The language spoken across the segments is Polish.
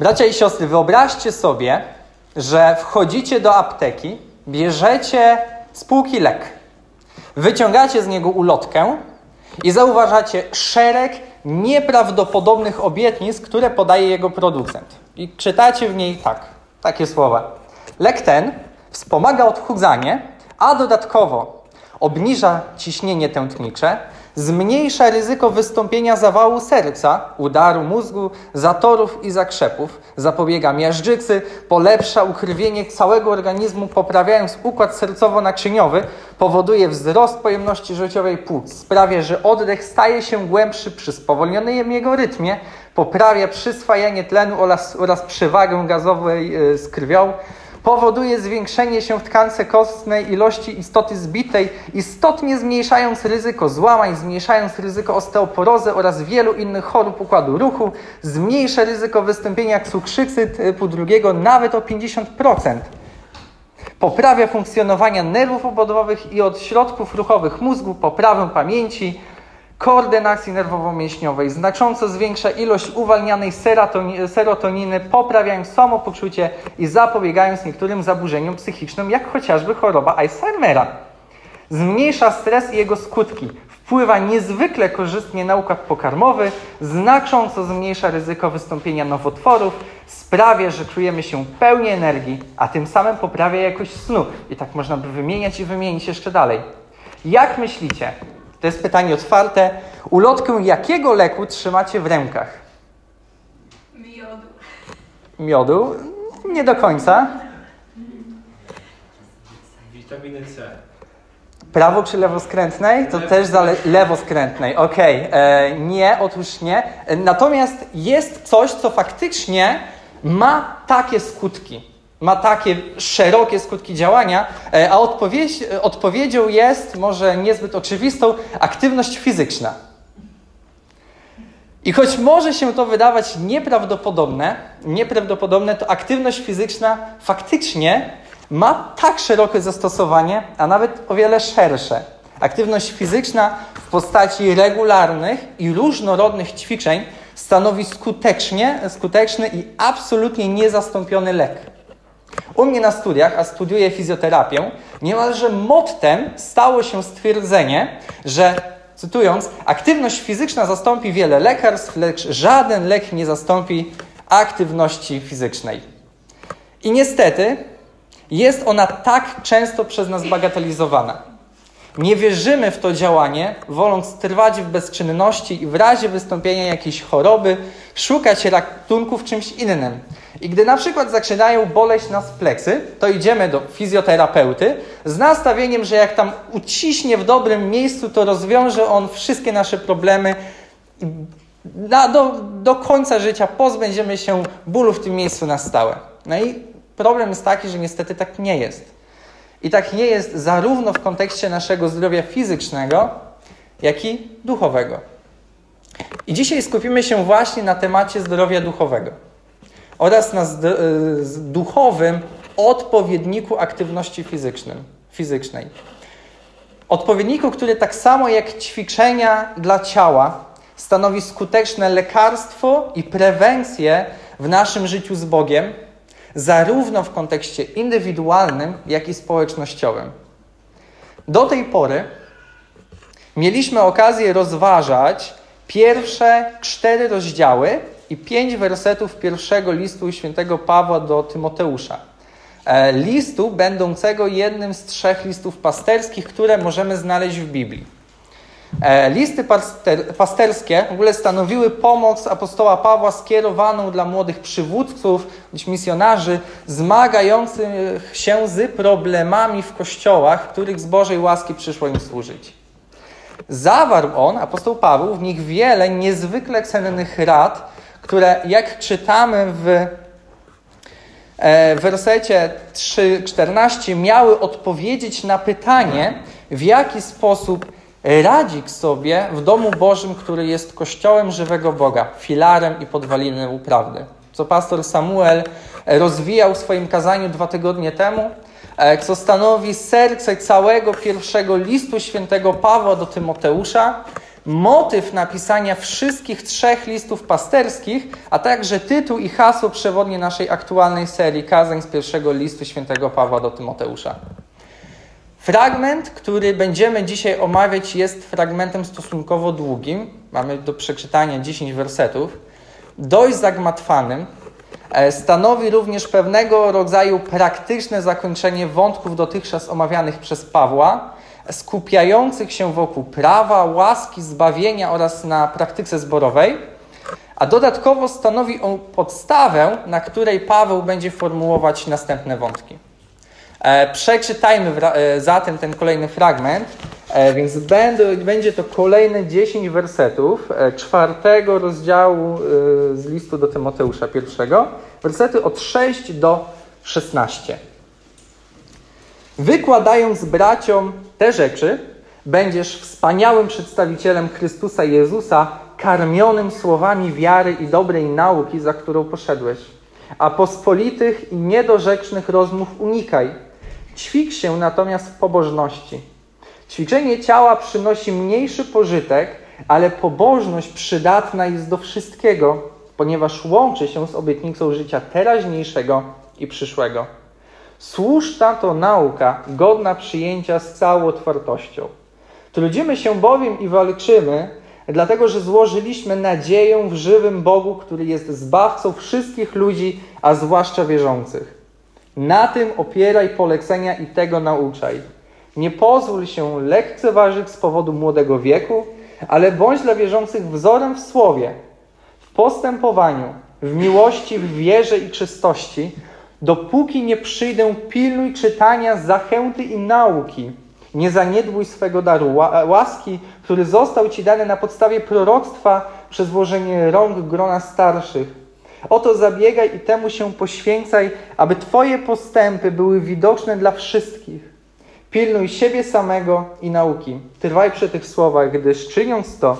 Bracia i siostry, wyobraźcie sobie, że wchodzicie do apteki, bierzecie z półki lek, wyciągacie z niego ulotkę i zauważacie szereg nieprawdopodobnych obietnic, które podaje jego producent. I czytacie w niej tak, takie słowa. Lek ten wspomaga odchudzanie, a dodatkowo obniża ciśnienie tętnicze, zmniejsza ryzyko wystąpienia zawału serca, udaru mózgu, zatorów i zakrzepów, zapobiega miażdżycy, polepsza ukrwienie całego organizmu, poprawiając układ sercowo-naczyniowy, powoduje wzrost pojemności życiowej płuc, sprawia, że oddech staje się głębszy przy spowolnionym jego rytmie, poprawia przyswajanie tlenu oraz, oraz przewagę gazowej z krwią, powoduje zwiększenie się w tkance kostnej ilości istoty zbitej, istotnie zmniejszając ryzyko złamań, zmniejszając ryzyko osteoporozy oraz wielu innych chorób układu ruchu, zmniejsza ryzyko wystąpienia cukrzycy typu drugiego nawet o 50%. Poprawia funkcjonowanie nerwów obwodowych i odśrodków ruchowych mózgu, poprawę pamięci, koordynacji nerwowo-mięśniowej, znacząco zwiększa ilość uwalnianej serotoniny, poprawiając samopoczucie i zapobiegając niektórym zaburzeniom psychicznym, jak chociażby choroba Alzheimera. Zmniejsza stres i jego skutki, wpływa niezwykle korzystnie na układ pokarmowy, znacząco zmniejsza ryzyko wystąpienia nowotworów, sprawia, że czujemy się pełni energii, a tym samym poprawia jakość snu. I tak można by wymieniać i wymienić jeszcze dalej. Jak myślicie, to jest pytanie otwarte. Ulotkę jakiego leku trzymacie w rękach? Miodu. Miodu? Nie do końca. Witaminy C. Prawo czy lewoskrętnej? To też zależy. Lewoskrętnej, okej. Okay. Nie, otóż nie. Natomiast jest coś, co faktycznie ma takie skutki ma takie szerokie skutki działania, e, a odpowiedź, odpowiedzią jest, może niezbyt oczywistą, aktywność fizyczna. I choć może się to wydawać nieprawdopodobne, nieprawdopodobne, to aktywność fizyczna faktycznie ma tak szerokie zastosowanie, a nawet o wiele szersze. Aktywność fizyczna w postaci regularnych i różnorodnych ćwiczeń stanowi skutecznie, skuteczny i absolutnie niezastąpiony lek. U mnie na studiach, a studiuję fizjoterapię, niemalże mottem stało się stwierdzenie, że cytując, aktywność fizyczna zastąpi wiele lekarstw, lecz żaden lek nie zastąpi aktywności fizycznej. I niestety jest ona tak często przez nas bagatelizowana. Nie wierzymy w to działanie, woląc trwać w bezczynności i w razie wystąpienia jakiejś choroby szukać ratunku w czymś innym. I gdy na przykład zaczynają boleć nas plecy, to idziemy do fizjoterapeuty z nastawieniem, że jak tam uciśnie w dobrym miejscu, to rozwiąże on wszystkie nasze problemy i do, do końca życia pozbędziemy się bólu w tym miejscu na stałe. No i problem jest taki, że niestety tak nie jest. I tak nie jest zarówno w kontekście naszego zdrowia fizycznego, jak i duchowego. I dzisiaj skupimy się właśnie na temacie zdrowia duchowego oraz na duchowym odpowiedniku aktywności fizycznej. Odpowiedniku, który tak samo jak ćwiczenia dla ciała stanowi skuteczne lekarstwo i prewencję w naszym życiu z Bogiem, zarówno w kontekście indywidualnym, jak i społecznościowym. Do tej pory mieliśmy okazję rozważać pierwsze cztery rozdziały i pięć wersetów pierwszego listu świętego Pawła do Tymoteusza. E, listu będącego jednym z trzech listów pasterskich, które możemy znaleźć w Biblii. E, listy pasterskie w ogóle stanowiły pomoc apostoła Pawła skierowaną dla młodych przywódców, bądź misjonarzy, zmagających się z problemami w kościołach, których z Bożej łaski przyszło im służyć. Zawarł on, apostoł Paweł, w nich wiele niezwykle cennych rad, które jak czytamy w e, wersecie 3:14 miały odpowiedzieć na pytanie, w jaki sposób radzik sobie w domu Bożym, który jest kościołem żywego Boga, filarem i podwalinem prawdy. Co pastor Samuel rozwijał w swoim kazaniu dwa tygodnie temu, e, co stanowi serce całego pierwszego listu świętego Pawła do Tymoteusza, motyw napisania wszystkich trzech listów pasterskich, a także tytuł i hasło przewodnie naszej aktualnej serii kazań z pierwszego listu świętego Pawła do Tymoteusza. Fragment, który będziemy dzisiaj omawiać, jest fragmentem stosunkowo długim. Mamy do przeczytania 10 wersetów. Dość zagmatwanym. E, stanowi również pewnego rodzaju praktyczne zakończenie wątków dotychczas omawianych przez Pawła, skupiających się wokół prawa, łaski, zbawienia oraz na praktyce zborowej. A dodatkowo stanowi on podstawę, na której Paweł będzie formułować następne wątki. E, przeczytajmy e, zatem ten kolejny fragment, e, więc będzie to kolejne 10 wersetów czwartego rozdziału z listu do Tymoteusza pierwszego, wersety od 6 do 16. Wykładając braciom te rzeczy, będziesz wspaniałym przedstawicielem Chrystusa Jezusa, karmionym słowami wiary i dobrej nauki, za którą poszedłeś. A pospolitych i niedorzecznych rozmów unikaj Ćwicz się natomiast w pobożności. Ćwiczenie ciała przynosi mniejszy pożytek, ale pobożność przydatna jest do wszystkiego, ponieważ łączy się z obietnicą życia teraźniejszego i przyszłego. Słuszna to nauka, godna przyjęcia z całą otwartością. Trudzimy się bowiem i walczymy, dlatego że złożyliśmy nadzieję w żywym Bogu, który jest zbawcą wszystkich ludzi, a zwłaszcza wierzących. Na tym opieraj polecenia i tego nauczaj. Nie pozwól się lekceważyć z powodu młodego wieku, ale bądź dla wierzących wzorem w słowie, w postępowaniu, w miłości, w wierze i czystości. Dopóki nie przyjdę, pilnuj czytania, zachęty i nauki. Nie zaniedbuj swego daru łaski, który został Ci dany na podstawie proroctwa przez włożenie rąk grona starszych o to zabiegaj i temu się poświęcaj, aby Twoje postępy były widoczne dla wszystkich. Pilnuj siebie samego i nauki. Trwaj przy tych słowach, gdyż czyniąc to,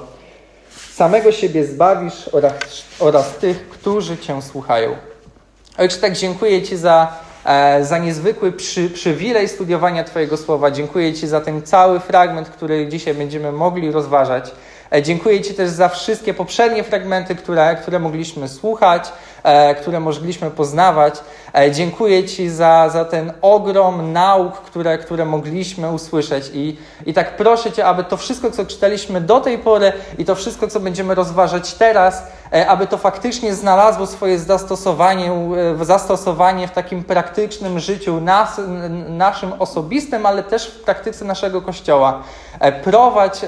samego siebie zbawisz oraz, oraz tych, którzy Cię słuchają. Ojcze, tak dziękuję Ci za, e, za niezwykły przy, przywilej studiowania Twojego słowa. Dziękuję Ci za ten cały fragment, który dzisiaj będziemy mogli rozważać. E, dziękuję Ci też za wszystkie poprzednie fragmenty, które, które mogliśmy słuchać, które mogliśmy poznawać. E, dziękuję Ci za, za ten ogrom nauk, które, które mogliśmy usłyszeć. I, I tak proszę Cię, aby to wszystko, co czytaliśmy do tej pory i to wszystko, co będziemy rozważać teraz, aby to faktycznie znalazło swoje zastosowanie, zastosowanie w takim praktycznym życiu nas, naszym osobistym, ale też w praktyce naszego Kościoła. Prowadź,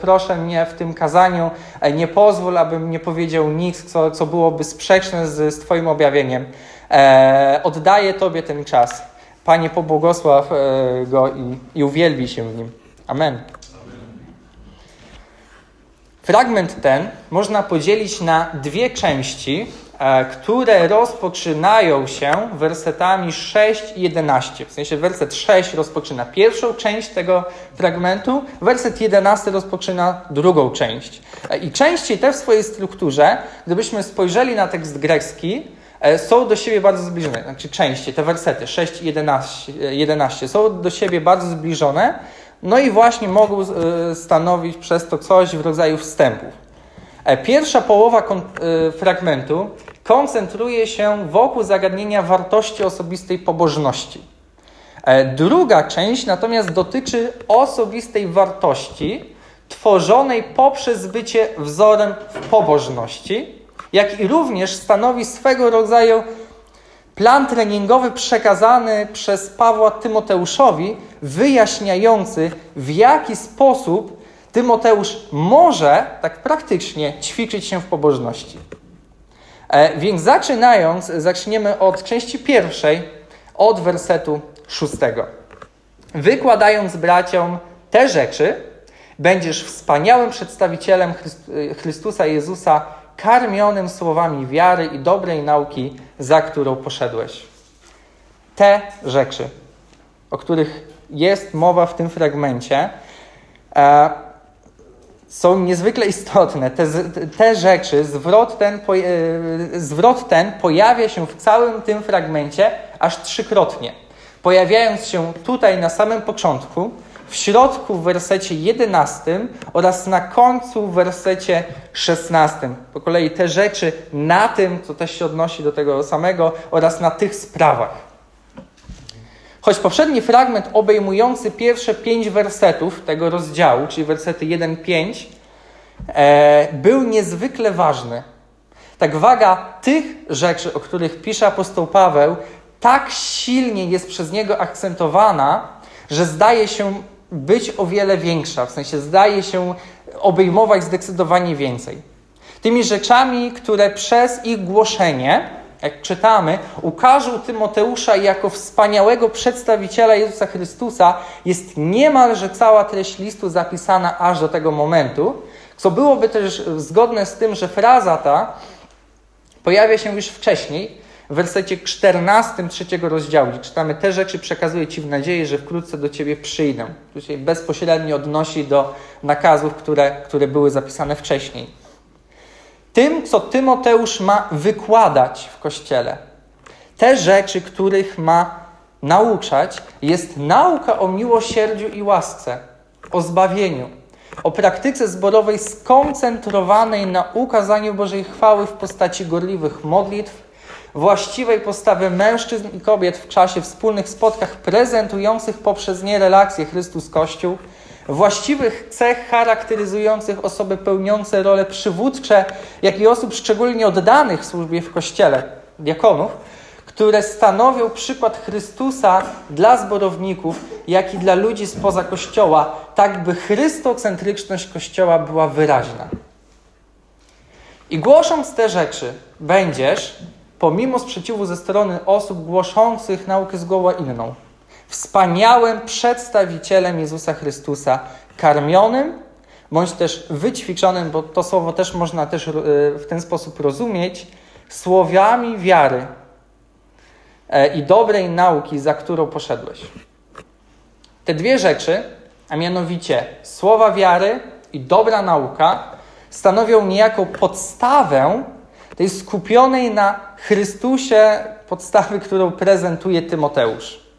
proszę mnie, w tym kazaniu. E, nie pozwól, abym nie powiedział nic, co, co byłoby sprzeczne z, z Twoim objawieniem. E, oddaję Tobie ten czas. Panie, pobłogosław e, go i, i uwielbi się w nim. Amen. Fragment ten można podzielić na dwie części. E, które rozpoczynają się wersetami 6 i 11. W sensie werset 6 rozpoczyna pierwszą część tego fragmentu, werset 11 rozpoczyna drugą część. E, I części te w swojej strukturze, gdybyśmy spojrzeli na tekst grecki, e, są do siebie bardzo zbliżone. Znaczy części, te wersety 6 i 11, 11 są do siebie bardzo zbliżone, no i właśnie mogą stanowić przez to coś w rodzaju wstępów. Pierwsza połowa fragmentu koncentruje się wokół zagadnienia wartości osobistej pobożności. E, druga część natomiast dotyczy osobistej wartości tworzonej poprzez bycie wzorem w pobożności, jak i również stanowi swego rodzaju plan treningowy przekazany przez Pawła Tymoteuszowi, wyjaśniający, w jaki sposób Tymoteusz może tak praktycznie ćwiczyć się w pobożności. E, więc zaczynając, zaczniemy od części pierwszej, od wersetu szóstego. Wykładając braciom te rzeczy, będziesz wspaniałym przedstawicielem Chrystusa Jezusa, karmionym słowami wiary i dobrej nauki, za którą poszedłeś. Te rzeczy, o których jest mowa w tym fragmencie, e, są niezwykle istotne. Te, te rzeczy, zwrot ten, e, zwrot ten pojawia się w całym tym fragmencie aż trzykrotnie. Pojawiając się tutaj na samym początku, w środku w wersecie 11 oraz na końcu w wersecie 16. Po kolei te rzeczy na tym, co też się odnosi do tego samego, oraz na tych sprawach. Choć poprzedni fragment obejmujący pierwsze pięć wersetów tego rozdziału, czyli wersety 1-5, e, był niezwykle ważny. Tak waga tych rzeczy, o których pisze apostoł Paweł, tak silnie jest przez niego akcentowana, że zdaje się być o wiele większa, w sensie zdaje się obejmować zdecydowanie więcej. Tymi rzeczami, które przez ich głoszenie, jak czytamy, ukażą Tymoteusza jako wspaniałego przedstawiciela Jezusa Chrystusa, jest niemalże cała treść listu zapisana aż do tego momentu, co byłoby też zgodne z tym, że fraza ta pojawia się już wcześniej, w wersecie 14 trzeciego rozdziału, gdzie czytamy te rzeczy przekazuję Ci w nadziei, że wkrótce do Ciebie przyjdę. Tu się bezpośrednio odnosi do nakazów, które, które były zapisane wcześniej. Tym, co Tymoteusz ma wykładać w Kościele, te rzeczy, których ma nauczać, jest nauka o miłosierdziu i łasce, o zbawieniu, o praktyce zborowej skoncentrowanej na ukazaniu Bożej chwały w postaci gorliwych modlitw, właściwej postawy mężczyzn i kobiet w czasie wspólnych spotkach prezentujących poprzez nie relacje Chrystus-Kościół, właściwych cech charakteryzujących osoby pełniące role przywódcze, jak i osób szczególnie oddanych w służbie w Kościele, diakonów, które stanowią przykład Chrystusa dla zborowników, jak i dla ludzi spoza Kościoła, tak by chrystocentryczność Kościoła była wyraźna. I głosząc te rzeczy, będziesz, pomimo sprzeciwu ze strony osób głoszących naukę zgoła inną, wspaniałym przedstawicielem Jezusa Chrystusa, karmionym bądź też wyćwiczonym, bo to słowo też można też e, w ten sposób rozumieć, słowami wiary e, i dobrej nauki, za którą poszedłeś. Te dwie rzeczy, a mianowicie słowa wiary i dobra nauka, stanowią niejako podstawę tej skupionej na Chrystusie podstawy, którą prezentuje Tymoteusz.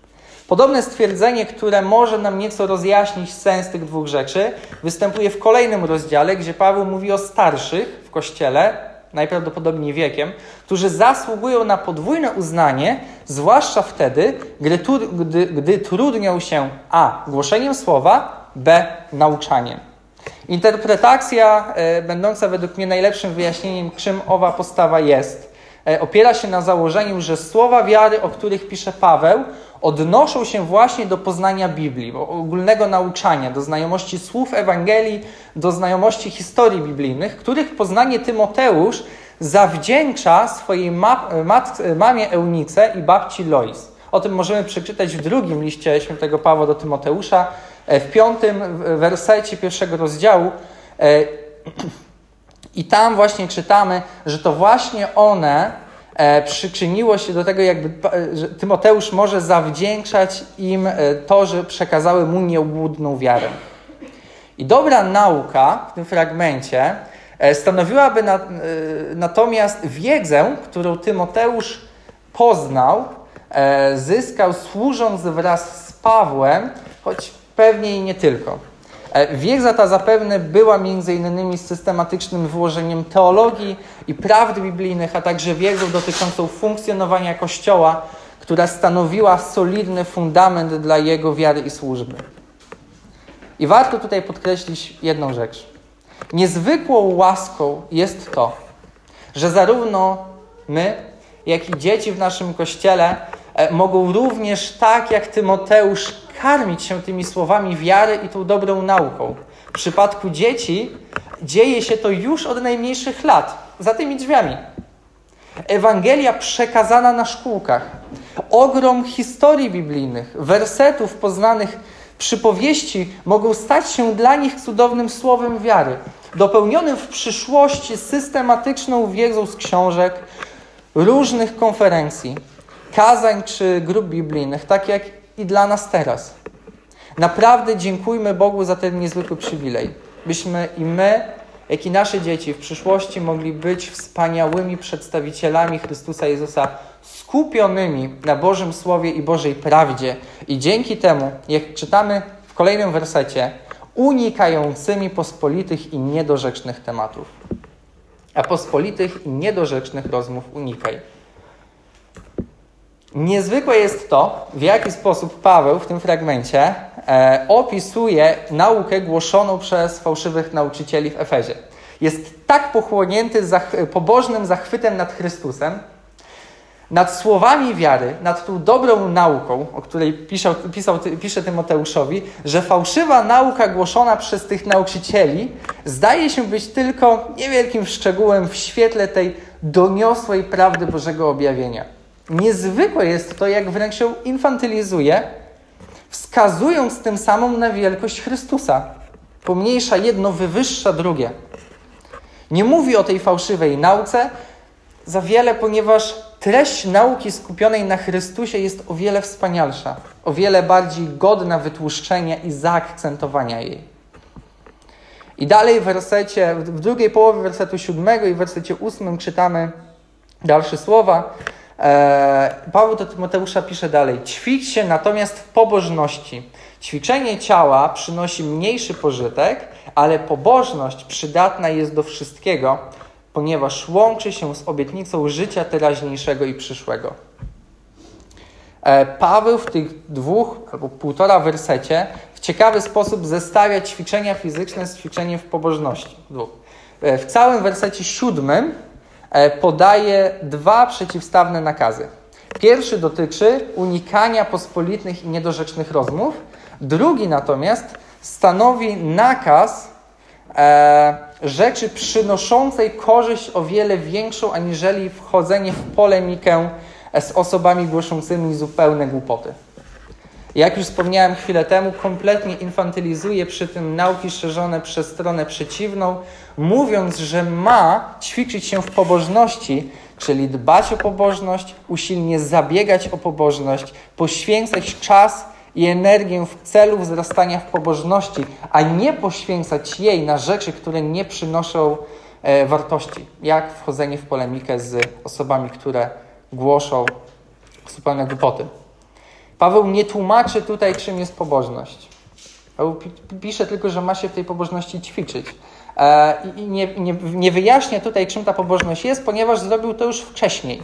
Podobne stwierdzenie, które może nam nieco rozjaśnić sens tych dwóch rzeczy, występuje w kolejnym rozdziale, gdzie Paweł mówi o starszych w kościele, najprawdopodobniej wiekiem, którzy zasługują na podwójne uznanie, zwłaszcza wtedy, gdy, gdy, gdy trudnią się a. głoszeniem słowa, b. nauczaniem. Interpretacja, e, będąca według mnie najlepszym wyjaśnieniem, czym owa postawa jest, e, opiera się na założeniu, że słowa wiary, o których pisze Paweł, odnoszą się właśnie do poznania Biblii, ogólnego nauczania, do znajomości słów Ewangelii, do znajomości historii biblijnych, których poznanie Tymoteusz zawdzięcza swojej mamie Eunice i babci Lois. O tym możemy przeczytać w drugim liście świętego Pawła do Tymoteusza, E, w piątym wersecie pierwszego rozdziału. E, I tam właśnie czytamy, że to właśnie one przyczyniło się do tego, jakby że Tymoteusz może zawdzięczać im to, że przekazały mu nieubłudną wiarę. I dobra nauka w tym fragmencie stanowiłaby na, natomiast wiedzę, którą Tymoteusz poznał, zyskał służąc wraz z Pawłem, choć pewnie i nie tylko. E, wiedza ta zapewne była między innymi systematycznym wyłożeniem teologii i prawd biblijnych, a także wiedzą dotyczącą funkcjonowania Kościoła, która stanowiła solidny fundament dla jego wiary i służby. I warto tutaj podkreślić jedną rzecz. Niezwykłą łaską jest to, że zarówno my, jak i dzieci w naszym kościele e, mogą również tak jak Tymoteusz karmić się tymi słowami wiary i tą dobrą nauką. W przypadku dzieci dzieje się to już od najmniejszych lat, za tymi drzwiami. Ewangelia przekazana na szkółkach, ogrom historii biblijnych, wersetów poznanych przypowieści mogą stać się dla nich cudownym słowem wiary, dopełnionym w przyszłości systematyczną wiedzą z książek, różnych konferencji, kazań czy grup biblijnych, tak jak i dla nas teraz. Naprawdę dziękujmy Bogu za ten niezwykły przywilej, byśmy i my, jak i nasze dzieci w przyszłości mogli być wspaniałymi przedstawicielami Chrystusa Jezusa, skupionymi na Bożym Słowie i Bożej prawdzie. I dzięki temu, jak czytamy w kolejnym wersecie unikającymi pospolitych i niedorzecznych tematów. A pospolitych i niedorzecznych rozmów unikaj. Niezwykłe jest to, w jaki sposób Paweł w tym fragmencie e, opisuje naukę głoszoną przez fałszywych nauczycieli w Efezie. Jest tak pochłonięty zach pobożnym zachwytem nad Chrystusem, nad słowami wiary, nad tą dobrą nauką, o której pisał, pisał, pisze Tymoteuszowi, że fałszywa nauka głoszona przez tych nauczycieli zdaje się być tylko niewielkim szczegółem w świetle tej doniosłej prawdy Bożego objawienia. Niezwykłe jest to, jak wręcz się infantylizuje, wskazując tym samym na wielkość Chrystusa. Pomniejsza jedno, wywyższa drugie. Nie mówi o tej fałszywej nauce za wiele, ponieważ treść nauki skupionej na Chrystusie jest o wiele wspanialsza, o wiele bardziej godna wytłuszczenia i zaakcentowania jej. I dalej w wersecie, w drugiej połowie wersetu siódmego i w wersecie ósmym czytamy dalsze słowa. E, Paweł do Tymoteusza pisze dalej: Ćwiczcie natomiast w pobożności. Ćwiczenie ciała przynosi mniejszy pożytek, ale pobożność przydatna jest do wszystkiego, ponieważ łączy się z obietnicą życia teraźniejszego i przyszłego. E, Paweł w tych dwóch albo półtora wersecie w ciekawy sposób zestawia ćwiczenia fizyczne z ćwiczeniem w pobożności. E, w całym wersecie siódmym podaje dwa przeciwstawne nakazy. Pierwszy dotyczy unikania pospolitnych i niedorzecznych rozmów. Drugi natomiast stanowi nakaz e, rzeczy przynoszącej korzyść o wiele większą aniżeli wchodzenie w polemikę z osobami głoszącymi zupełne głupoty. Jak już wspomniałem chwilę temu, kompletnie infantylizuje przy tym nauki szerzone przez stronę przeciwną, mówiąc, że ma ćwiczyć się w pobożności, czyli dbać o pobożność, usilnie zabiegać o pobożność, poświęcać czas i energię w celu wzrastania w pobożności, a nie poświęcać jej na rzeczy, które nie przynoszą e, wartości, jak wchodzenie w polemikę z osobami, które głoszą zupełne głupoty. Paweł nie tłumaczy tutaj, czym jest pobożność. Paweł pisze tylko, że ma się w tej pobożności ćwiczyć. E, I nie, nie, nie wyjaśnia tutaj, czym ta pobożność jest, ponieważ zrobił to już wcześniej.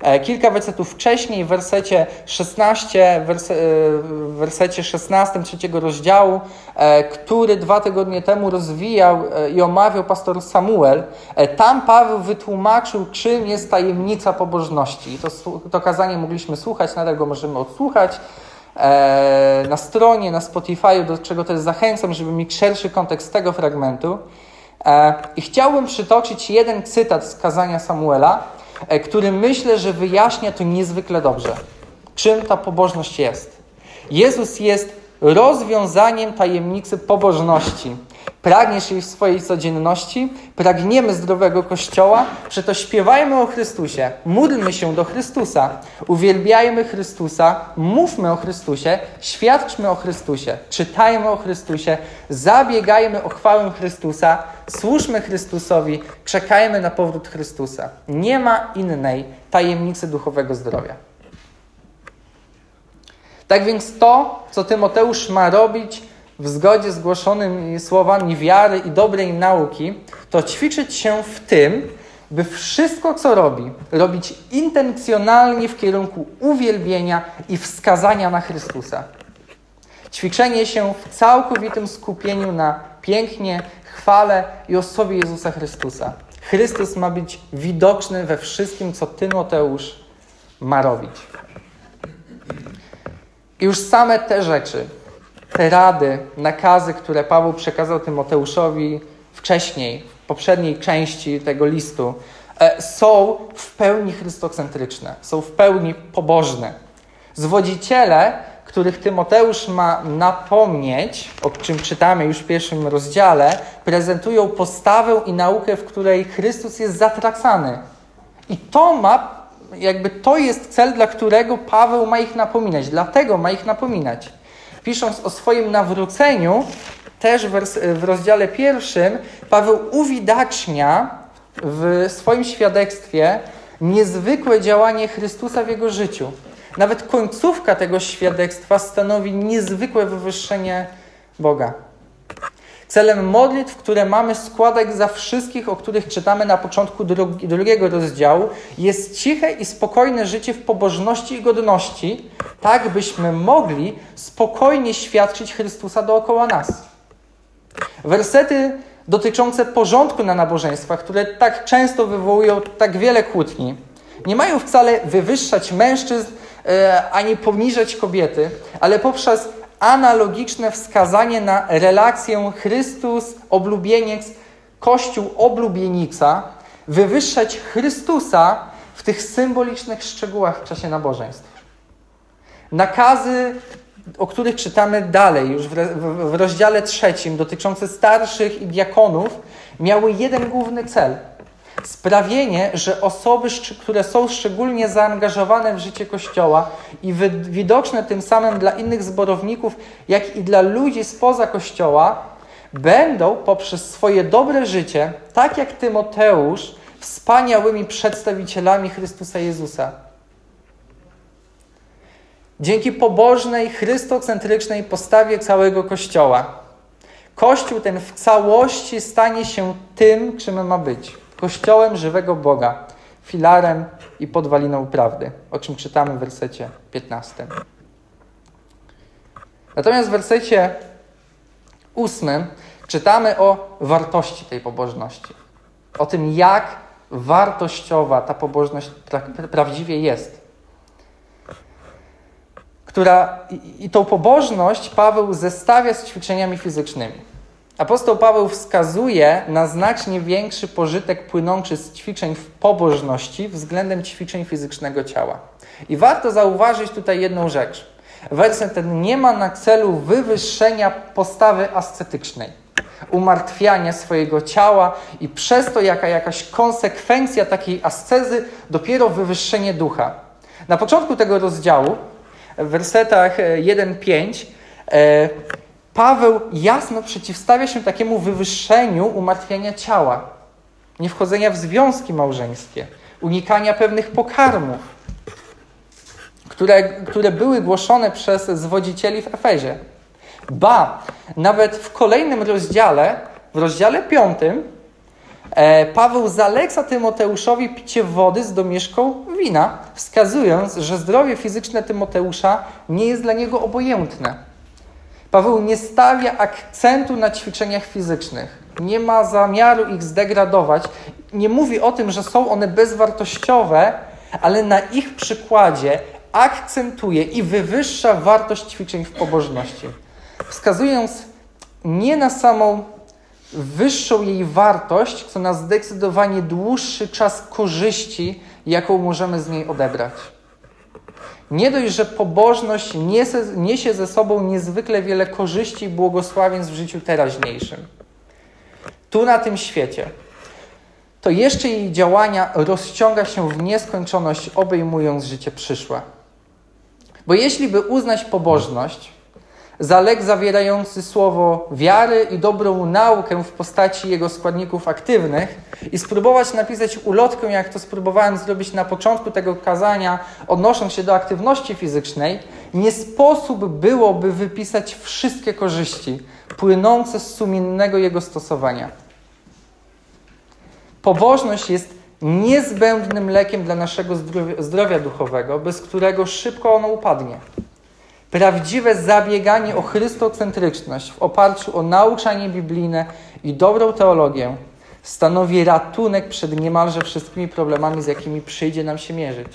E, kilka wersetów wcześniej, w wersecie 16, werse, w wersecie 16 trzeciego rozdziału, e, który dwa tygodnie temu rozwijał i omawiał pastor Samuel, tam Paweł wytłumaczył, czym jest tajemnica pobożności. To, to kazanie mogliśmy słuchać, nadal go możemy odsłuchać na stronie, na Spotify, do czego też zachęcam, żeby mieć szerszy kontekst tego fragmentu. E, I chciałbym przytoczyć jeden cytat z kazania Samuela, e, który myślę, że wyjaśnia to niezwykle dobrze. Czym ta pobożność jest? Jezus jest rozwiązaniem tajemnicy pobożności Pragniesz jej w swojej codzienności, pragniemy zdrowego Kościoła, to śpiewajmy o Chrystusie, módlmy się do Chrystusa, uwielbiajmy Chrystusa, mówmy o Chrystusie, świadczmy o Chrystusie, czytajmy o Chrystusie, zabiegajmy o chwałę Chrystusa, służmy Chrystusowi, czekajmy na powrót Chrystusa. Nie ma innej tajemnicy duchowego zdrowia. Tak więc to, co Tymoteusz ma robić, w zgodzie z głoszonymi słowami wiary i dobrej nauki, to ćwiczyć się w tym, by wszystko, co robi, robić intencjonalnie w kierunku uwielbienia i wskazania na Chrystusa. Ćwiczenie się w całkowitym skupieniu na pięknie, chwale i osobie Jezusa Chrystusa. Chrystus ma być widoczny we wszystkim, co Tymoteusz ma robić. I już same te rzeczy te rady, nakazy, które Paweł przekazał Tymoteuszowi wcześniej, w poprzedniej części tego listu, e, są w pełni chrystocentryczne, są w pełni pobożne. Zwodziciele, których Tymoteusz ma napomnieć, o czym czytamy już w pierwszym rozdziale, prezentują postawę i naukę, w której Chrystus jest zatracany. I to ma, jakby to jest cel, dla którego Paweł ma ich napominać, dlatego ma ich napominać pisząc o swoim nawróceniu, też w rozdziale pierwszym, Paweł uwidacznia w swoim świadectwie niezwykłe działanie Chrystusa w jego życiu. Nawet końcówka tego świadectwa stanowi niezwykłe wywyższenie Boga. Celem modlitw, które mamy składać za wszystkich, o których czytamy na początku drugi, drugiego rozdziału, jest ciche i spokojne życie w pobożności i godności, tak byśmy mogli spokojnie świadczyć Chrystusa dookoła nas. Wersety dotyczące porządku na nabożeństwach, które tak często wywołują tak wiele kłótni, nie mają wcale wywyższać mężczyzn e, ani poniżać kobiety, ale poprzez analogiczne wskazanie na relację Chrystus-oblubieniec, Kościół oblubienica, wywyższać Chrystusa w tych symbolicznych szczegółach w czasie nabożeństw. Nakazy, o których czytamy dalej, już w, w, w rozdziale trzecim, dotyczące starszych i diakonów, miały jeden główny cel – Sprawienie, że osoby, które są szczególnie zaangażowane w życie Kościoła i widoczne tym samym dla innych zborowników, jak i dla ludzi spoza Kościoła, będą poprzez swoje dobre życie, tak jak Tymoteusz, wspaniałymi przedstawicielami Chrystusa Jezusa. Dzięki pobożnej, chrystocentrycznej postawie całego Kościoła, Kościół ten w całości stanie się tym, czym ma być kościołem żywego Boga, filarem i podwaliną prawdy, o czym czytamy w wersecie 15. Natomiast w wersecie 8 czytamy o wartości tej pobożności. O tym, jak wartościowa ta pobożność pra prawdziwie jest. Która, i, I tą pobożność Paweł zestawia z ćwiczeniami fizycznymi. Apostoł Paweł wskazuje na znacznie większy pożytek płynący z ćwiczeń w pobożności względem ćwiczeń fizycznego ciała. I warto zauważyć tutaj jedną rzecz. Werset ten nie ma na celu wywyższenia postawy ascetycznej, umartwiania swojego ciała i przez to jaka jakaś konsekwencja takiej ascezy dopiero wywyższenie ducha. Na początku tego rozdziału, w wersetach 1-5, Paweł jasno przeciwstawia się takiemu wywyższeniu umartwiania ciała, nie wchodzenia w związki małżeńskie, unikania pewnych pokarmów, które, które były głoszone przez zwodzicieli w Efezie. Ba, nawet w kolejnym rozdziale, w rozdziale piątym, e, Paweł zaleca Tymoteuszowi picie wody z domieszką wina, wskazując, że zdrowie fizyczne Tymoteusza nie jest dla niego obojętne. Paweł nie stawia akcentu na ćwiczeniach fizycznych. Nie ma zamiaru ich zdegradować. Nie mówi o tym, że są one bezwartościowe, ale na ich przykładzie akcentuje i wywyższa wartość ćwiczeń w pobożności. Wskazując nie na samą wyższą jej wartość, co na zdecydowanie dłuższy czas korzyści, jaką możemy z niej odebrać. Nie dość, że pobożność niesie, ze sobą niezwykle wiele korzyści i błogosławieństw w życiu teraźniejszym. Tu na tym świecie. To jeszcze jej działania rozciąga się w nieskończoność, obejmując życie przyszłe. Bo jeśli by uznać pobożność za lek zawierający słowo wiary i dobrą naukę w postaci jego składników aktywnych i spróbować napisać ulotkę, jak to spróbowałem zrobić na początku tego kazania, odnosząc się do aktywności fizycznej, nie sposób byłoby wypisać wszystkie korzyści płynące z sumiennego jego stosowania. Pobożność jest niezbędnym lekiem dla naszego zdrowia, duchowego, bez którego szybko ono upadnie. Prawdziwe zabieganie o chrystocentryczność w oparciu o nauczanie biblijne i dobrą teologię stanowi ratunek przed niemalże wszystkimi problemami, z jakimi przyjdzie nam się mierzyć.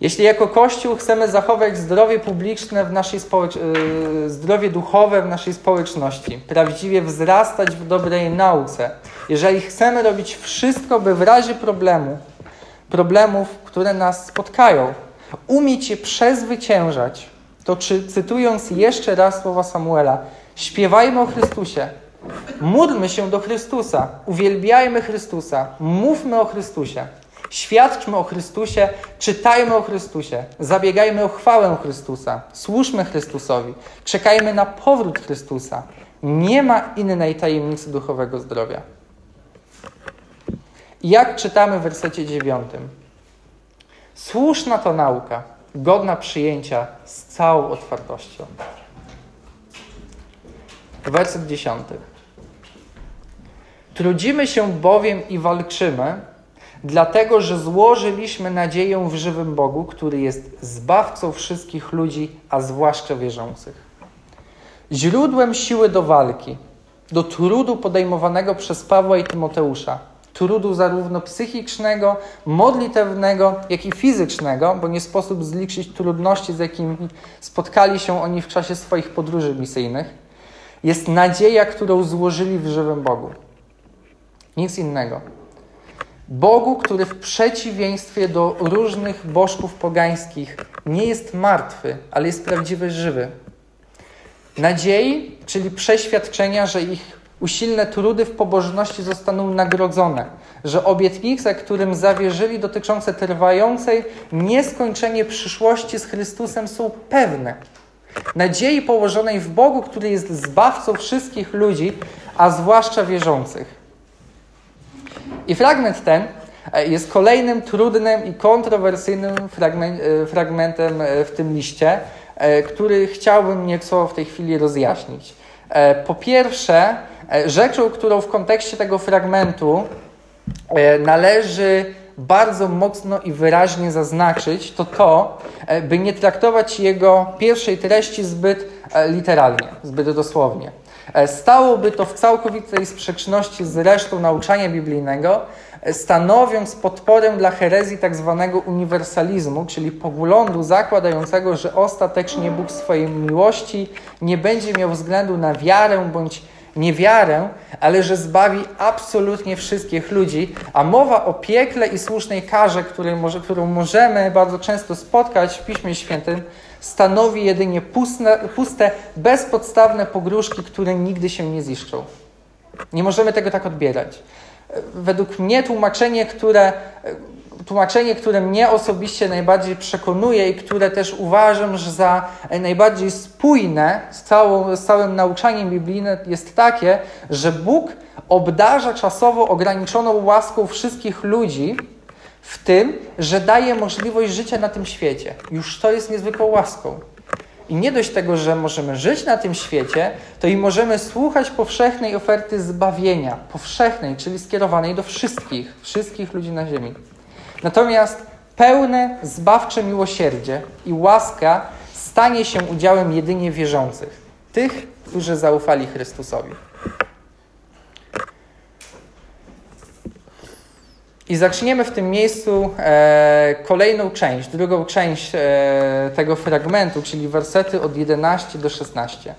Jeśli jako Kościół chcemy zachować zdrowie publiczne w naszej yy, zdrowie duchowe w naszej społeczności, prawdziwie wzrastać w dobrej nauce, jeżeli chcemy robić wszystko, by w razie problemu, problemów, które nas spotkają, umieć je przezwyciężać, to czy, cytując jeszcze raz słowa Samuela, śpiewajmy o Chrystusie, módlmy się do Chrystusa, uwielbiajmy Chrystusa, mówmy o Chrystusie, świadczmy o Chrystusie, czytajmy o Chrystusie, zabiegajmy o chwałę Chrystusa, służmy Chrystusowi, czekajmy na powrót Chrystusa. Nie ma innej tajemnicy duchowego zdrowia. Jak czytamy w wersecie dziewiątym? Słuszna to nauka, godna przyjęcia z całą otwartością. Werset 10. Trudzimy się bowiem i walczymy, dlatego że złożyliśmy nadzieję w żywym Bogu, który jest zbawcą wszystkich ludzi, a zwłaszcza wierzących. Źródłem siły do walki, do trudu podejmowanego przez Pawła i Tymoteusza, trudu zarówno psychicznego, modlitewnego, jak i fizycznego, bo nie sposób zliczyć trudności, z jakimi spotkali się oni w czasie swoich podróży misyjnych, jest nadzieja, którą złożyli w żywym Bogu. Nic innego. Bogu, który w przeciwieństwie do różnych bożków pogańskich nie jest martwy, ale jest prawdziwy, żywy. Nadziei, czyli przeświadczenia, że ich usilne trudy w pobożności zostaną nagrodzone, że obietnice, którym zawierzyli dotyczące trwającej nieskończenie przyszłości z Chrystusem są pewne. Nadziei położonej w Bogu, który jest zbawcą wszystkich ludzi, a zwłaszcza wierzących. I fragment ten e, jest kolejnym trudnym i kontrowersyjnym e, fragmentem e, w tym liście, który chciałbym nieco w tej chwili rozjaśnić. Po pierwsze, rzeczą, którą w kontekście tego fragmentu należy bardzo mocno i wyraźnie zaznaczyć, to to, by nie traktować jego pierwszej treści zbyt literalnie, zbyt dosłownie. E, stałoby to w całkowitej sprzeczności z resztą nauczania biblijnego, e, stanowiąc podporę dla herezji tak zwanego uniwersalizmu, czyli poglądu zakładającego, że ostatecznie Bóg swojej miłości nie będzie miał względu na wiarę bądź niewiarę, ale że zbawi absolutnie wszystkich ludzi, a mowa o piekle i słusznej karze, może, którą możemy bardzo często spotkać w Piśmie Świętym, stanowi jedynie puste, bezpodstawne pogróżki, które nigdy się nie ziszczą. Nie możemy tego tak odbierać. Według mnie tłumaczenie, które, tłumaczenie, które mnie osobiście najbardziej przekonuje i które też uważam że za najbardziej spójne z, całą, z całym nauczaniem biblijnym jest takie, że Bóg obdarza czasowo ograniczoną łaską wszystkich ludzi, w tym, że daje możliwość życia na tym świecie. Już to jest niezwykłą łaską. I nie dość tego, że możemy żyć na tym świecie, to i możemy słuchać powszechnej oferty zbawienia, powszechnej, czyli skierowanej do wszystkich, wszystkich ludzi na ziemi. Natomiast pełne, zbawcze miłosierdzie i łaska stanie się udziałem jedynie wierzących, tych, którzy zaufali Chrystusowi. I zaczniemy w tym miejscu e, kolejną część, drugą część e, tego fragmentu, czyli wersety od 11 do 16.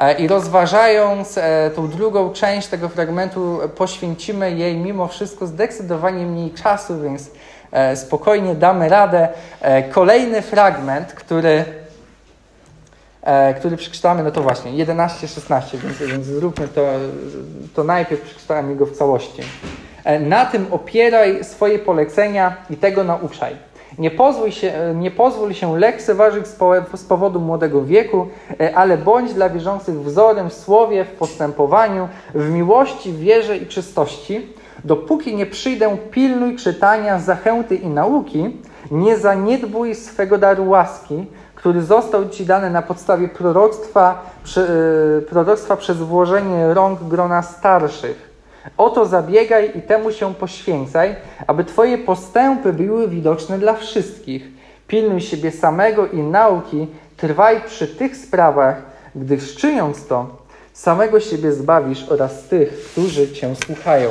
E, I rozważając e, tą drugą część tego fragmentu, poświęcimy jej mimo wszystko zdecydowanie mniej czasu, więc e, spokojnie damy radę. Kolejny fragment, który, który przeczytamy, no to właśnie 11-16, więc, więc zróbmy to, to najpierw przeczytamy go w całości. Na tym opieraj swoje polecenia i tego nauczaj. Nie pozwól się, e, nie pozwól się lekceważyć z powodu młodego wieku, e, ale bądź dla wierzących wzorem w słowie, w postępowaniu, w miłości, wierze i czystości. Dopóki nie przyjdę, pilnuj czytania, zachęty i nauki, nie zaniedbuj swego daru łaski, który został Ci dany na podstawie proroctwa, proroctwa przez włożenie rąk grona starszych o to zabiegaj i temu się poświęcaj, aby Twoje postępy były widoczne dla wszystkich. Pilnuj siebie samego i nauki, trwaj przy tych sprawach, gdyż czyniąc to, samego siebie zbawisz oraz tych, którzy Cię słuchają.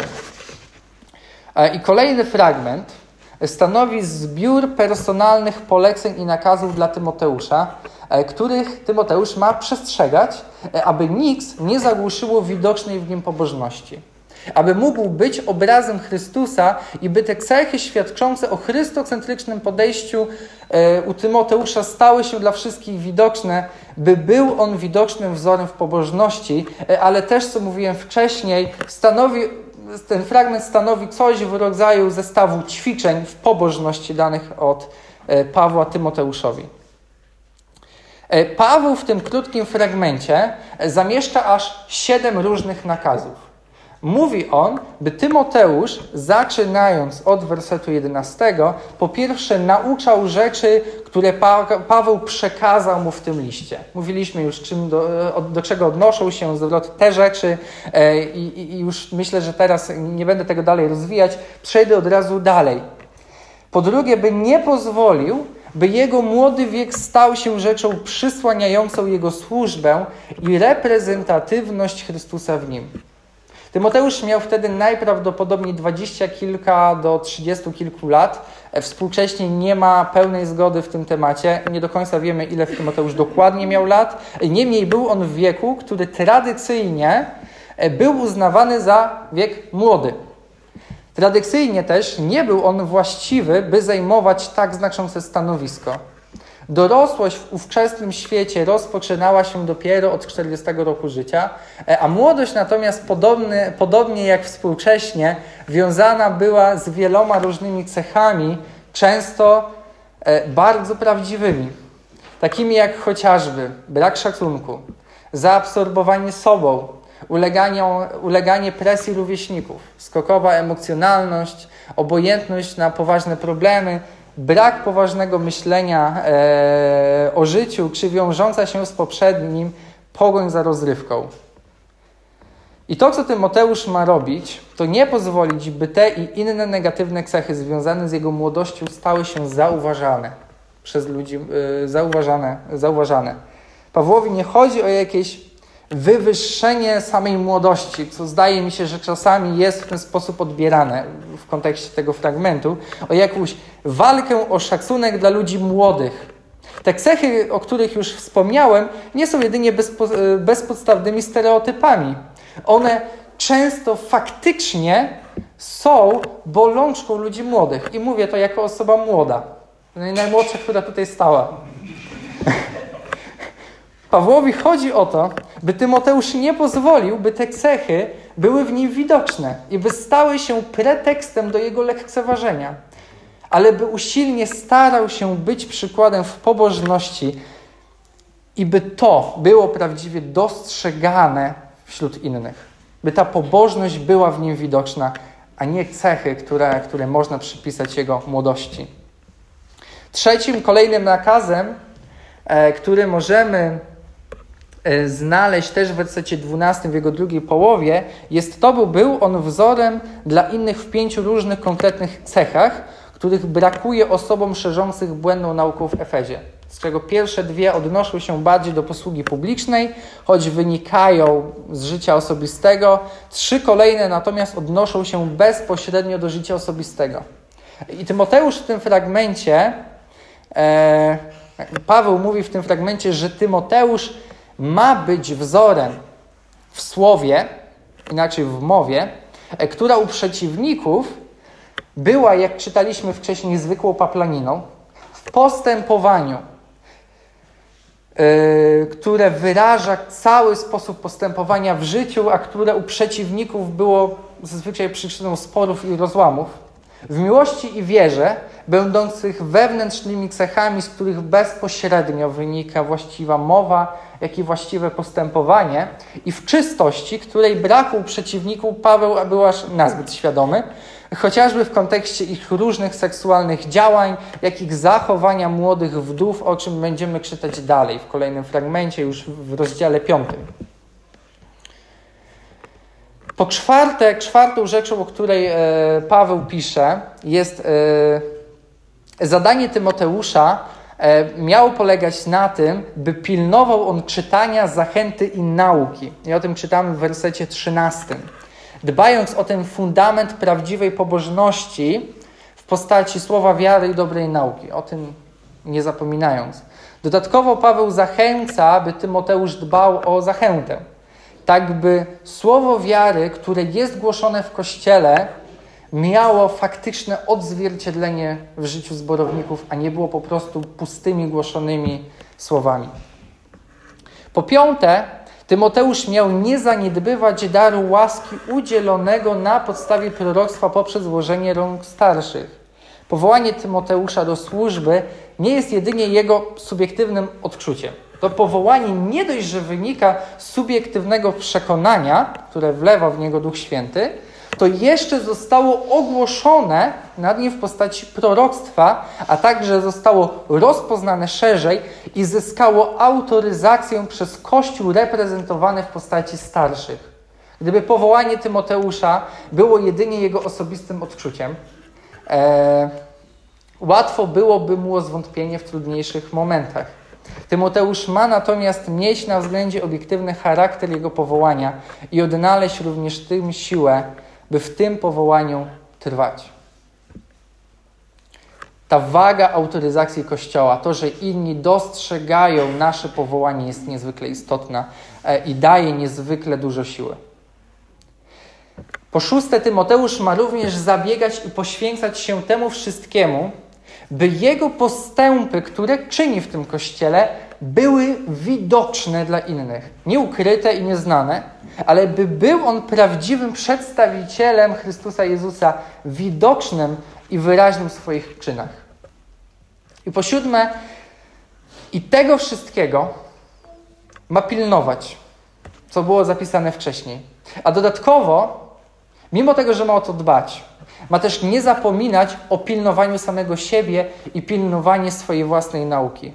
I kolejny fragment stanowi zbiór personalnych poleceń i nakazów dla Tymoteusza, e, których Tymoteusz ma przestrzegać, e, aby nikt nie zagłuszyło widocznej w nim pobożności aby mógł być obrazem Chrystusa i by te cechy świadczące o chrystocentrycznym podejściu e, u Tymoteusza stały się dla wszystkich widoczne, by był on widocznym wzorem w pobożności, e, ale też, co mówiłem wcześniej, stanowi, ten fragment stanowi coś w rodzaju zestawu ćwiczeń w pobożności danych od e, Pawła Tymoteuszowi. Paweł w tym krótkim fragmencie zamieszcza aż siedem różnych nakazów. Mówi on, by Tymoteusz, zaczynając od wersetu 11, po pierwsze nauczał rzeczy, które pa Paweł przekazał mu w tym liście. Mówiliśmy już, czym do, do czego odnoszą się zwrot te rzeczy e, i, i już myślę, że teraz nie będę tego dalej rozwijać. Przejdę od razu dalej. Po drugie, by nie pozwolił, by jego młody wiek stał się rzeczą przysłaniającą jego służbę i reprezentatywność Chrystusa w nim. Tymoteusz miał wtedy najprawdopodobniej dwadzieścia kilka do trzydziestu kilku lat. E, współcześnie nie ma pełnej zgody w tym temacie. Nie do końca wiemy, ile Tymoteusz dokładnie miał lat. Niemniej był on w wieku, który tradycyjnie e, był uznawany za wiek młody. Tradycyjnie też nie był on właściwy, by zajmować tak znaczące stanowisko. Dorosłość w ówczesnym świecie rozpoczynała się dopiero od 40 roku życia, e, a młodość natomiast podobny, podobnie jak współcześnie wiązana była z wieloma różnymi cechami, często e, bardzo prawdziwymi, takimi jak chociażby brak szacunku, zaabsorbowanie sobą, uleganie, uleganie presji rówieśników, skokowa emocjonalność, obojętność na poważne problemy, brak poważnego myślenia e, o życiu, czy wiążąca się z poprzednim pogoń za rozrywką. I to, co Tymoteusz ma robić, to nie pozwolić, by te i inne negatywne cechy związane z jego młodością stały się zauważane przez ludzi, e, zauważane, zauważane. Pawłowi nie chodzi o jakieś wywyższenie samej młodości, co zdaje mi się, że czasami jest w ten sposób odbierane w kontekście tego fragmentu, o jakąś walkę o szacunek dla ludzi młodych. Te cechy, o których już wspomniałem, nie są jedynie bezpo, bezpodstawnymi stereotypami. One często faktycznie są bolączką ludzi młodych. I mówię to jako osoba młoda. Najmłodsza, która tutaj stała. Pawłowi chodzi o to, by Tymoteusz nie pozwolił, by te cechy były w nim widoczne i by stały się pretekstem do jego lekceważenia, ale by usilnie starał się być przykładem w pobożności i by to było prawdziwie dostrzegane wśród innych. By ta pobożność była w nim widoczna, a nie cechy, które, które można przypisać jego młodości. Trzecim, kolejnym nakazem, e, który możemy znaleźć też w wersecie 12 w jego drugiej połowie, jest to, by był on wzorem dla innych w pięciu różnych konkretnych cechach, których brakuje osobom szerzących błędną nauką w Efezie. Z czego pierwsze dwie odnoszą się bardziej do posługi publicznej, choć wynikają z życia osobistego. Trzy kolejne natomiast odnoszą się bezpośrednio do życia osobistego. I Tymoteusz w tym fragmencie, e, Paweł mówi w tym fragmencie, że Tymoteusz ma być wzorem w słowie, inaczej w mowie, e, która u przeciwników była, jak czytaliśmy wcześniej, zwykłą paplaniną, w postępowaniu, yy, które wyraża cały sposób postępowania w życiu, a które u przeciwników było zazwyczaj przyczyną sporów i rozłamów, w miłości i wierze, będących wewnętrznymi cechami, z których bezpośrednio wynika właściwa mowa, jak i właściwe postępowanie i w czystości, której braku przeciwników Paweł był aż nazbyt świadomy, chociażby w kontekście ich różnych seksualnych działań, jak ich zachowania młodych wdów, o czym będziemy czytać dalej w kolejnym fragmencie, już w rozdziale piątym. Po czwarte, czwartą rzeczą, o której e, Paweł pisze, jest e, zadanie Tymoteusza E, miało polegać na tym, by pilnował on czytania, zachęty i nauki. I o tym czytamy w wersecie 13. Dbając o ten fundament prawdziwej pobożności w postaci słowa wiary i dobrej nauki. O tym nie zapominając. Dodatkowo Paweł zachęca, by Tymoteusz dbał o zachętę. Tak by słowo wiary, które jest głoszone w kościele, miało faktyczne odzwierciedlenie w życiu zborowników, a nie było po prostu pustymi głoszonymi słowami. Po piąte, Tymoteusz miał nie zaniedbywać daru łaski udzielonego na podstawie proroctwa poprzez złożenie rąk starszych. Powołanie Tymoteusza do służby nie jest jedynie jego subiektywnym odczuciem. To powołanie nie dość, że wynika z subiektywnego przekonania, które wlewa w niego Duch Święty, to jeszcze zostało ogłoszone nad nim w postaci proroctwa, a także zostało rozpoznane szerzej i zyskało autoryzację przez Kościół reprezentowany w postaci starszych. Gdyby powołanie Tymoteusza było jedynie jego osobistym odczuciem, e, łatwo byłoby mu o zwątpienie w trudniejszych momentach. Tymoteusz ma natomiast mieć na względzie obiektywny charakter jego powołania i odnaleźć również tym siłę, by w tym powołaniu trwać. Ta waga autoryzacji Kościoła, to, że inni dostrzegają nasze powołanie, jest niezwykle istotna e, i daje niezwykle dużo siły. Po szóste, Tymoteusz ma również zabiegać i poświęcać się temu wszystkiemu, by jego postępy, które czyni w tym kościele, były widoczne dla innych. Nie ukryte i nieznane, ale by był on prawdziwym przedstawicielem Chrystusa Jezusa, widocznym i wyraźnym w swoich czynach. I po siódme, i tego wszystkiego ma pilnować, co było zapisane wcześniej. A dodatkowo, mimo tego, że ma o to dbać, ma też nie zapominać o pilnowaniu samego siebie i pilnowanie swojej własnej nauki.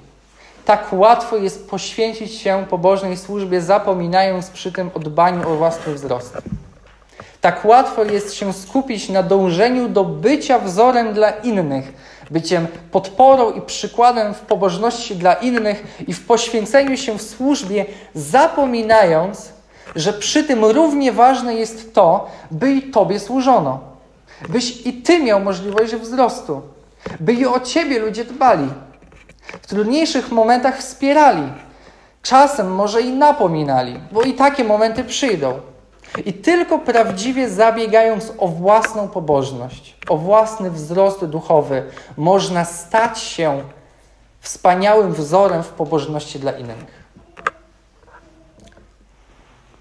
Tak łatwo jest poświęcić się pobożnej służbie, zapominając przy tym o dbaniu o własny wzrost. Tak łatwo jest się skupić na dążeniu do bycia wzorem dla innych, byciem podporą i przykładem w pobożności dla innych i w poświęceniu się w służbie, zapominając, że przy tym równie ważne jest to, by i Tobie służono, byś i Ty miał możliwość wzrostu, by i o Ciebie ludzie dbali w trudniejszych momentach wspierali, czasem może i napominali, bo i takie momenty przyjdą. I tylko prawdziwie zabiegając o własną pobożność, o własny wzrost duchowy, można stać się wspaniałym wzorem w pobożności dla innych.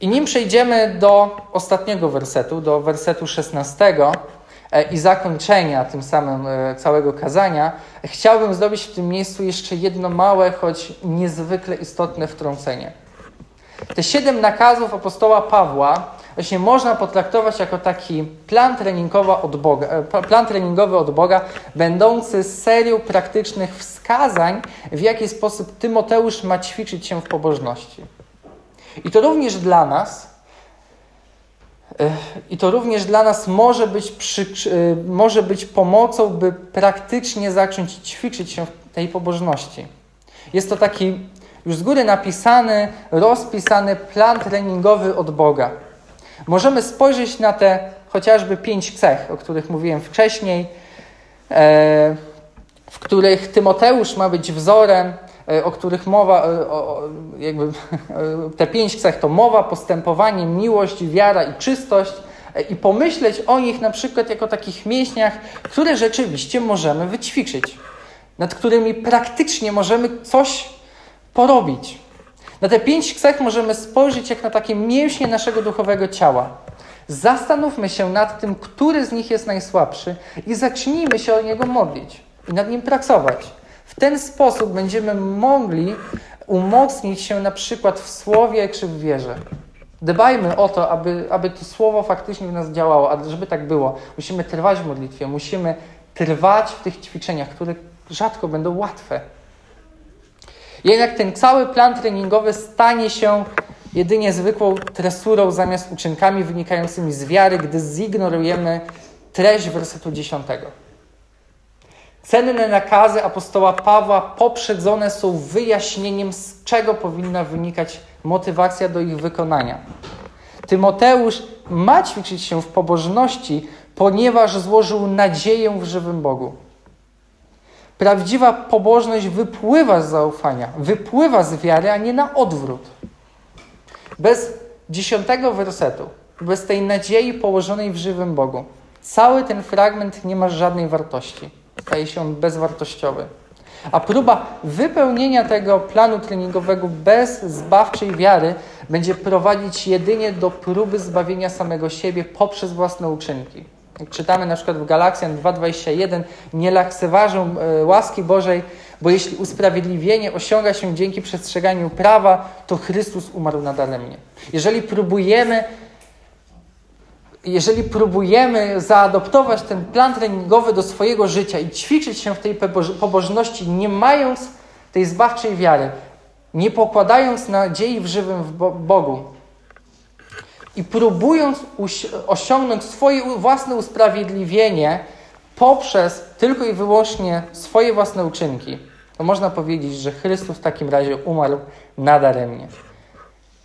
I nim przejdziemy do ostatniego wersetu, do wersetu 16, E, i zakończenia tym samym e, całego kazania, chciałbym zrobić w tym miejscu jeszcze jedno małe, choć niezwykle istotne wtrącenie. Te siedem nakazów apostoła Pawła właśnie można potraktować jako taki plan treningowy od Boga, e, plan treningowy od Boga, będący serią praktycznych wskazań, w jaki sposób Tymoteusz ma ćwiczyć się w pobożności. I to również dla nas, i to również dla nas może być, przy, może być pomocą, by praktycznie zacząć ćwiczyć się w tej pobożności. Jest to taki już z góry napisany, rozpisany plan treningowy od Boga. Możemy spojrzeć na te chociażby pięć cech, o których mówiłem wcześniej, e, w których Tymoteusz ma być wzorem, o których mowa, e, jakby te pięć cech to mowa, postępowanie, miłość, wiara i czystość e, i pomyśleć o nich na przykład jako takich mięśniach, które rzeczywiście możemy wyćwiczyć, nad którymi praktycznie możemy coś porobić. Na te pięć cech możemy spojrzeć jak na takie mięśnie naszego duchowego ciała. Zastanówmy się nad tym, który z nich jest najsłabszy i zacznijmy się o niego modlić i nad nim pracować. W ten sposób będziemy mogli umocnić się na przykład w słowie czy w wierze. Dbajmy o to, aby, aby to słowo faktycznie w nas działało, a żeby tak było, musimy trwać w modlitwie, musimy trwać w tych ćwiczeniach, które rzadko będą łatwe. Jednak ten cały plan treningowy stanie się jedynie zwykłą tresurą zamiast uczynkami wynikającymi z wiary, gdy zignorujemy treść wersetu 10. Cenne nakazy apostoła Pawła poprzedzone są wyjaśnieniem, z czego powinna wynikać motywacja do ich wykonania. Tymoteusz ma ćwiczyć się w pobożności, ponieważ złożył nadzieję w żywym Bogu. Prawdziwa pobożność wypływa z zaufania, wypływa z wiary, a nie na odwrót. Bez dziesiątego wersetu, bez tej nadziei położonej w żywym Bogu, cały ten fragment nie ma żadnej wartości staje się on bezwartościowy. A próba wypełnienia tego planu treningowego bez zbawczej wiary będzie prowadzić jedynie do próby zbawienia samego siebie poprzez własne uczynki. Jak czytamy na przykład w Galaksjan 2.21, nie lekceważą e, łaski Bożej, Bo jeśli usprawiedliwienie osiąga się dzięki przestrzeganiu prawa, to Chrystus umarł nadaremnie. Jeżeli próbujemy jeżeli próbujemy zaadoptować ten plan treningowy do swojego życia i ćwiczyć się w tej pobożności, nie mając tej zbawczej wiary, nie pokładając nadziei w żywym Bogu i próbując osiągnąć swoje własne usprawiedliwienie poprzez tylko i wyłącznie swoje własne uczynki, to można powiedzieć, że Chrystus w takim razie umarł nadaremnie.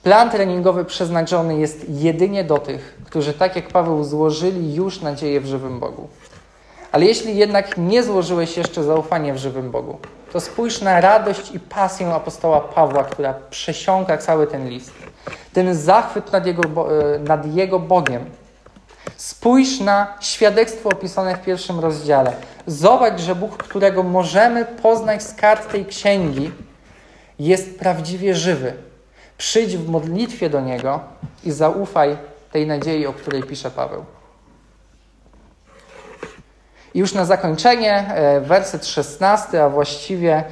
Plan treningowy przeznaczony jest jedynie do tych, którzy tak jak Paweł złożyli już nadzieję w żywym Bogu. Ale jeśli jednak nie złożyłeś jeszcze zaufania w żywym Bogu, to spójrz na radość i pasję apostoła Pawła, która przesiąka cały ten list. Ten zachwyt nad jego, e, nad jego Bogiem. Spójrz na świadectwo opisane w pierwszym rozdziale. Zobacz, że Bóg, którego możemy poznać z kart tej księgi, jest prawdziwie żywy. Przyjdź w modlitwie do Niego i zaufaj tej nadziei, o której pisze Paweł. I już na zakończenie, e, werset 16, a właściwie e,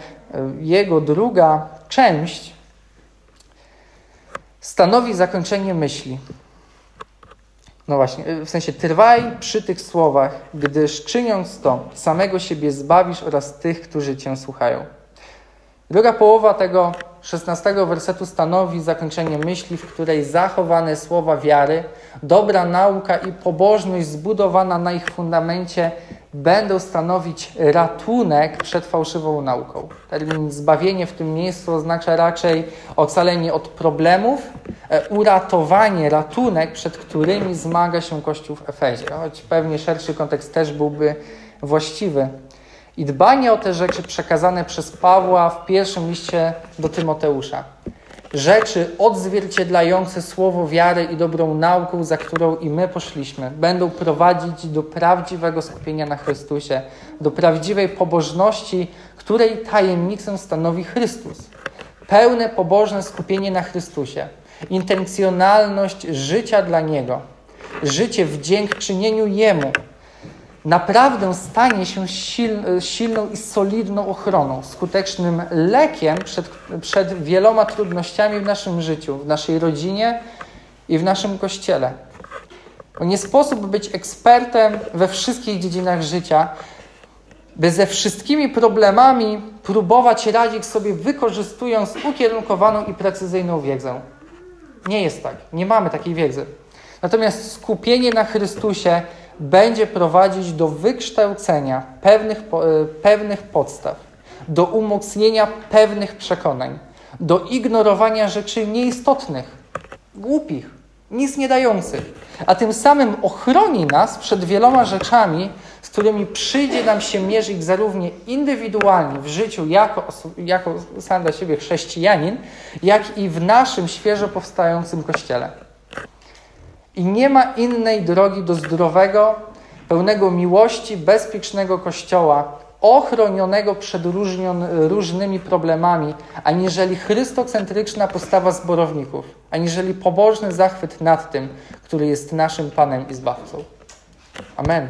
jego druga część, stanowi zakończenie myśli. No właśnie, e, w sensie trwaj przy tych słowach, gdyż czyniąc to, samego siebie zbawisz oraz tych, którzy cię słuchają. Druga połowa tego 16 wersetu stanowi zakończenie myśli, w której zachowane słowa wiary, dobra nauka i pobożność zbudowana na ich fundamencie będą stanowić ratunek przed fałszywą nauką. Termin zbawienie w tym miejscu oznacza raczej ocalenie od problemów, e, uratowanie, ratunek, przed którymi zmaga się Kościół w Efezie. Choć pewnie szerszy kontekst też byłby właściwy. I dbanie o te rzeczy przekazane przez Pawła w pierwszym liście do Tymoteusza. Rzeczy odzwierciedlające słowo wiary i dobrą nauką, za którą i my poszliśmy, będą prowadzić do prawdziwego skupienia na Chrystusie, do prawdziwej pobożności, której tajemnicą stanowi Chrystus. Pełne pobożne skupienie na Chrystusie, intencjonalność życia dla Niego, życie w dziękczynieniu Jemu, naprawdę stanie się silną i solidną ochroną, skutecznym lekiem przed, przed wieloma trudnościami w naszym życiu, w naszej rodzinie i w naszym kościele. Nie sposób być ekspertem we wszystkich dziedzinach życia, by ze wszystkimi problemami próbować radzić sobie, wykorzystując ukierunkowaną i precyzyjną wiedzę. Nie jest tak. Nie mamy takiej wiedzy. Natomiast skupienie na Chrystusie będzie prowadzić do wykształcenia pewnych, e, pewnych podstaw, do umocnienia pewnych przekonań, do ignorowania rzeczy nieistotnych, głupich, nic nie dających, a tym samym ochroni nas przed wieloma rzeczami, z którymi przyjdzie nam się mierzyć zarówno indywidualnie w życiu jako, jako sam dla siebie chrześcijanin, jak i w naszym świeżo powstającym kościele. I nie ma innej drogi do zdrowego, pełnego miłości, bezpiecznego kościoła, ochronionego przed różnymi problemami, aniżeli chrystocentryczna postawa zborowników, aniżeli pobożny zachwyt nad tym, który jest naszym Panem i Zbawcą. Amen.